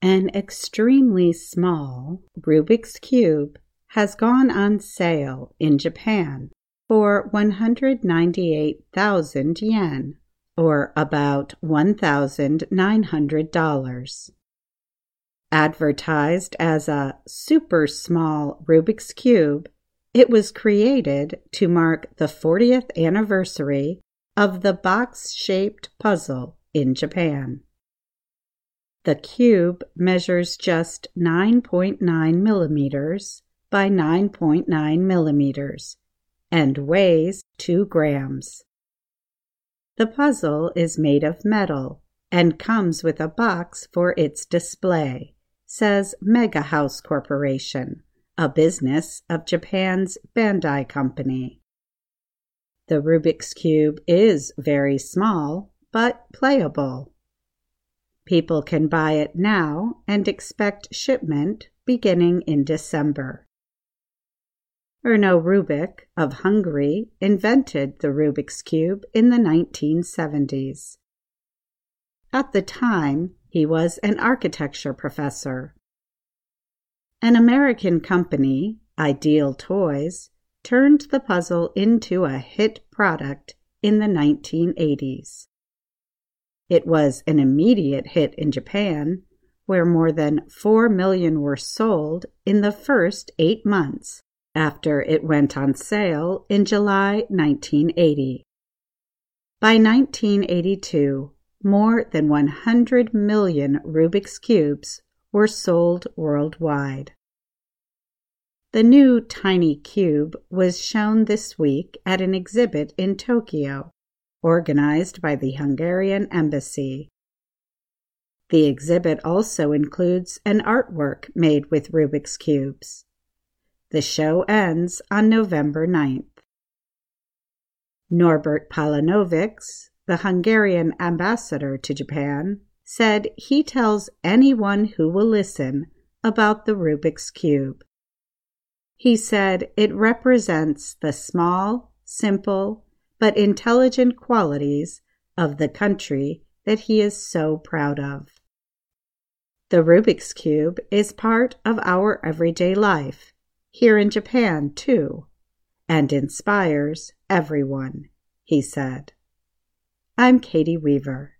An extremely small Rubik's Cube has gone on sale in Japan for 198,000 yen, or about $1,900. Advertised as a super small Rubik's Cube, it was created to mark the 40th anniversary of the box shaped puzzle in Japan. The cube measures just 9.9 millimeters by 9.9 millimeters and weighs 2 grams. The puzzle is made of metal and comes with a box for its display, says Mega House Corporation, a business of Japan's Bandai Company. The Rubik's Cube is very small, but playable. People can buy it now and expect shipment beginning in December. Erno Rubik of Hungary invented the Rubik's Cube in the 1970s. At the time, he was an architecture professor. An American company, Ideal Toys, turned the puzzle into a hit product in the 1980s. It was an immediate hit in Japan, where more than 4 million were sold in the first eight months after it went on sale in July 1980. By 1982, more than 100 million Rubik's Cubes were sold worldwide. The new tiny cube was shown this week at an exhibit in Tokyo, organized by the Hungarian Embassy. The exhibit also includes an artwork made with Rubik's Cubes. The show ends on November 9th. Norbert Palanovics, the Hungarian ambassador to Japan, said he tells anyone who will listen about the Rubik's Cube. He said it represents the small, simple, but intelligent qualities of the country that he is so proud of. The Rubik's Cube is part of our everyday life, here in Japan, too, and inspires everyone, he said. I'm Katie Weaver.